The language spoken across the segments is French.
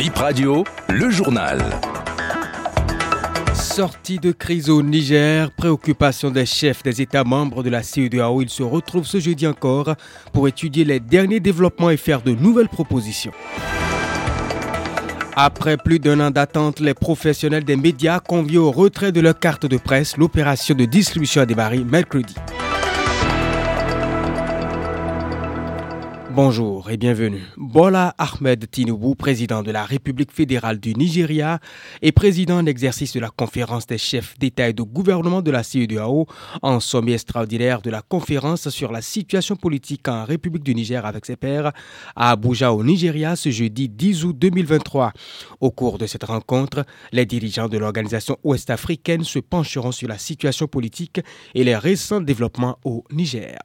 Bip Radio, le journal. Sortie de crise au Niger, préoccupation des chefs des États membres de la CEDEAO, ils se retrouvent ce jeudi encore pour étudier les derniers développements et faire de nouvelles propositions. Après plus d'un an d'attente, les professionnels des médias conviés au retrait de leur carte de presse, l'opération de distribution a démarré mercredi. Bonjour et bienvenue. Bola Ahmed Tinubu, président de la République fédérale du Nigeria et président en exercice de la conférence des chefs d'État et de gouvernement de la CEDEAO, en sommet extraordinaire de la conférence sur la situation politique en République du Niger avec ses pairs à Abuja au Nigeria ce jeudi 10 août 2023. Au cours de cette rencontre, les dirigeants de l'organisation ouest-africaine se pencheront sur la situation politique et les récents développements au Niger.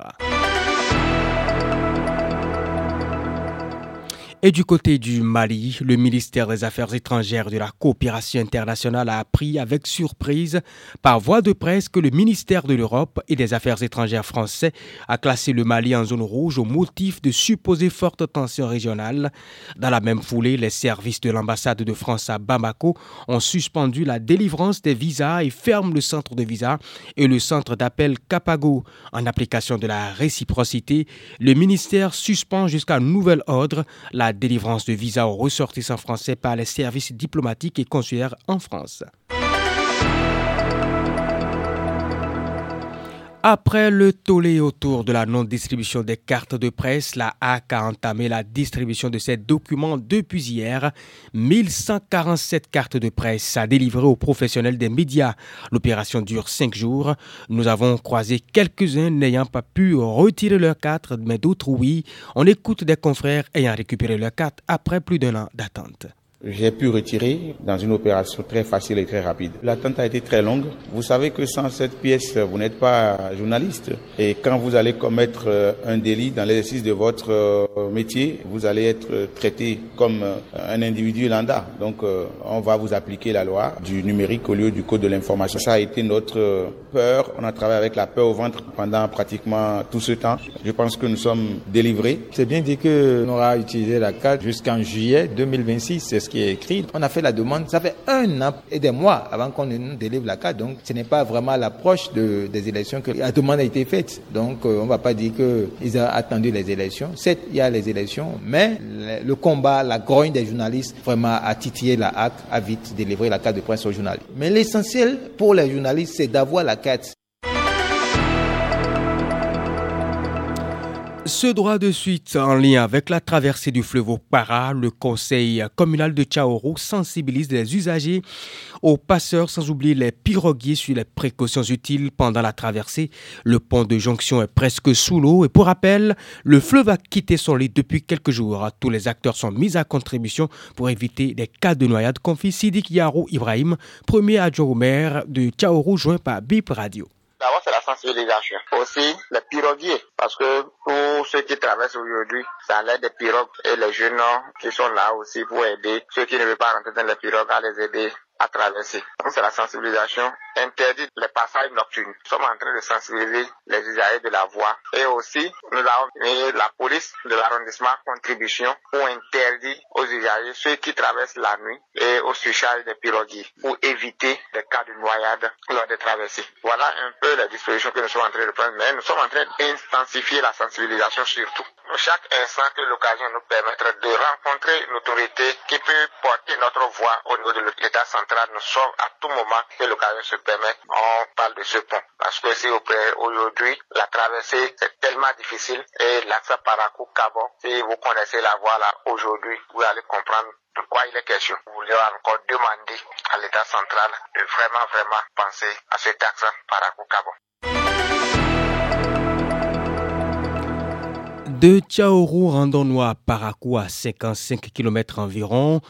Et du côté du Mali, le ministère des Affaires étrangères de la coopération internationale a appris avec surprise par voie de presse que le ministère de l'Europe et des Affaires étrangères français a classé le Mali en zone rouge au motif de supposées fortes tensions régionales. Dans la même foulée, les services de l'ambassade de France à Bamako ont suspendu la délivrance des visas et ferment le centre de visa et le centre d'appel Capago. En application de la réciprocité, le ministère suspend jusqu'à nouvel ordre la délivrance de visas aux ressortissants français par les services diplomatiques et consulaires en France. Après le tollé autour de la non-distribution des cartes de presse, la HAC a entamé la distribution de ces documents depuis hier. 1147 cartes de presse à délivrer aux professionnels des médias. L'opération dure cinq jours. Nous avons croisé quelques-uns n'ayant pas pu retirer leurs cartes, mais d'autres oui. On écoute des confrères ayant récupéré leurs cartes après plus d'un an d'attente j'ai pu retirer dans une opération très facile et très rapide. L'attente a été très longue. Vous savez que sans cette pièce, vous n'êtes pas journaliste. Et quand vous allez commettre euh, un délit dans l'exercice de votre euh, métier, vous allez être traité comme euh, un individu lambda. Donc, on va vous appliquer la loi du numérique au lieu du code de l'information. Ça a été notre peur. On a travaillé avec la peur au ventre pendant pratiquement tout ce temps. Je pense que nous sommes délivrés. C'est bien dit qu'on aura utilisé la carte jusqu'en juillet 2026. C'est ce qui On a fait la demande. Ça fait un an et des mois avant qu'on nous délivre la carte. Donc, ce n'est pas vraiment l'approche de, des élections que la demande a été faite. Donc, euh, on va pas dire qu'ils ont attendu les élections. Certes, il y a les élections, mais le, combat, la grogne des journalistes, vraiment a titillé la HAC, a vite délivré la carte de presse aux journalistes. Mais l'essentiel pour les journalistes, c'est d'avoir la carte. Ce droit de suite en lien avec la traversée du fleuve Para, le conseil communal de Tchaourou sensibilise les usagers aux passeurs sans oublier les piroguiers sur les précautions utiles pendant la traversée. Le pont de jonction est presque sous l'eau et pour rappel, le fleuve a quitté son lit depuis quelques jours. Tous les acteurs sont mis à contribution pour éviter des cas de noyade, confie Sidik Yarou Ibrahim, premier adjoint au maire de Tchaourou, joint par BIP Radio. D'abord, c'est la sensibilisation. Aussi, les piroguiers. Parce que pour ceux qui traversent aujourd'hui, ça l'aide des pirogues et les jeunes qui sont là aussi pour aider ceux qui ne veulent pas rentrer dans les pirogues à les aider à traverser. Donc c'est la sensibilisation. Interdit les passages nocturnes. Nous sommes en train de sensibiliser les usagers de la voie. Et aussi, nous avons mis la police de l'arrondissement contribution pour interdire aux usagers ceux qui traversent la nuit et au surcharge des pirogues pour éviter les cas de noyade lors des traversées. Voilà un peu les dispositions que nous sommes en train de prendre. Mais nous sommes en train d'intensifier la sensibilisation surtout. Chaque instant que l'occasion nous permettra de rencontrer une autorité qui peut porter notre voix au niveau de l'État central nous sommes à tout moment que l'occasion se permet, on parle de ce pont. Parce que si aujourd'hui, la traversée, c'est tellement difficile et l'accès Parakou Cabon, si vous connaissez la voie là aujourd'hui, vous allez comprendre de quoi il est question. Vous voulez encore demander à l'État central de vraiment, vraiment penser à cet axe Parakou De Tchaourou, rendons-nous à Parakou, à 55 km environ,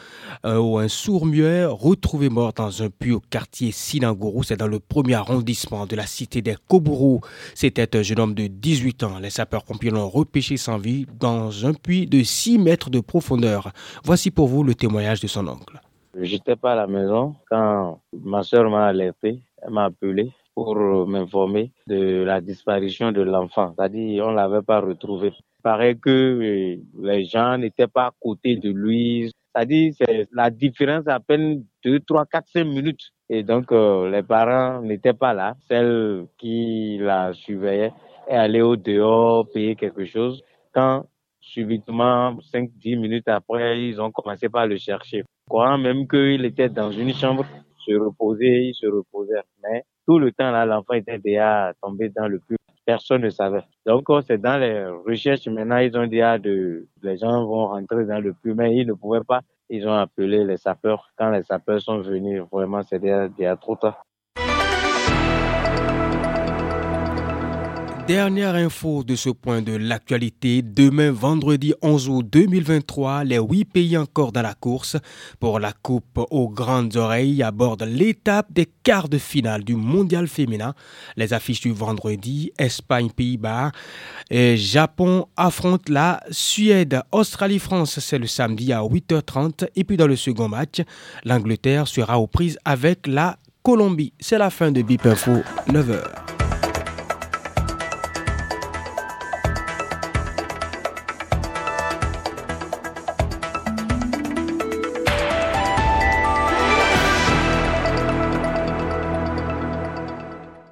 euh, où un sourd-muet retrouvé mort dans un puits au quartier Sinangourou, c'est dans le premier arrondissement de la cité des Kobourou. C'était un jeune homme de 18 ans. Les sapeurs-pompiers l'ont repêché sans vie dans un puits de 6 mètres de profondeur. Voici pour vous le témoignage de son oncle. J'étais pas à la maison quand ma soeur m'a alerté, elle m'a appelé pour m'informer de la disparition de l'enfant. C'est-à-dire, on l'avait pas retrouvé paraît que euh, les gens n'étaient pas à côté de lui. C'est-à-dire, c'est la différence à peine 2, 3, 4, 5 minutes. Et donc, euh, les parents n'étaient pas là. Celle qui la surveillait est allée au dehors payer quelque chose. Quand, subitement, 5, 10 minutes après, ils ont commencé par le chercher. Croyant même qu'il était dans une chambre, se reposer, il se reposait. Mais tout le temps, là, l'enfant était déjà tombé dans le puits. Personne ne savait. Donc, c'est dans les recherches maintenant, ils ont dit, ah, de, les gens vont rentrer dans le puits, mais ils ne pouvaient pas ils ont appelé les sapeurs. Quand les sapeurs sont venus, vraiment, c'était déjà trop tard. Dernière info de ce point de l'actualité. Demain, vendredi 11 août 2023, les huit pays encore dans la course pour la Coupe aux grandes oreilles abordent l'étape des quarts de finale du mondial féminin. Les affiches du vendredi, Espagne, Pays-Bas et Japon affrontent la Suède. Australie-France, c'est le samedi à 8h30. Et puis dans le second match, l'Angleterre sera aux prises avec la Colombie. C'est la fin de Bip Info, 9h.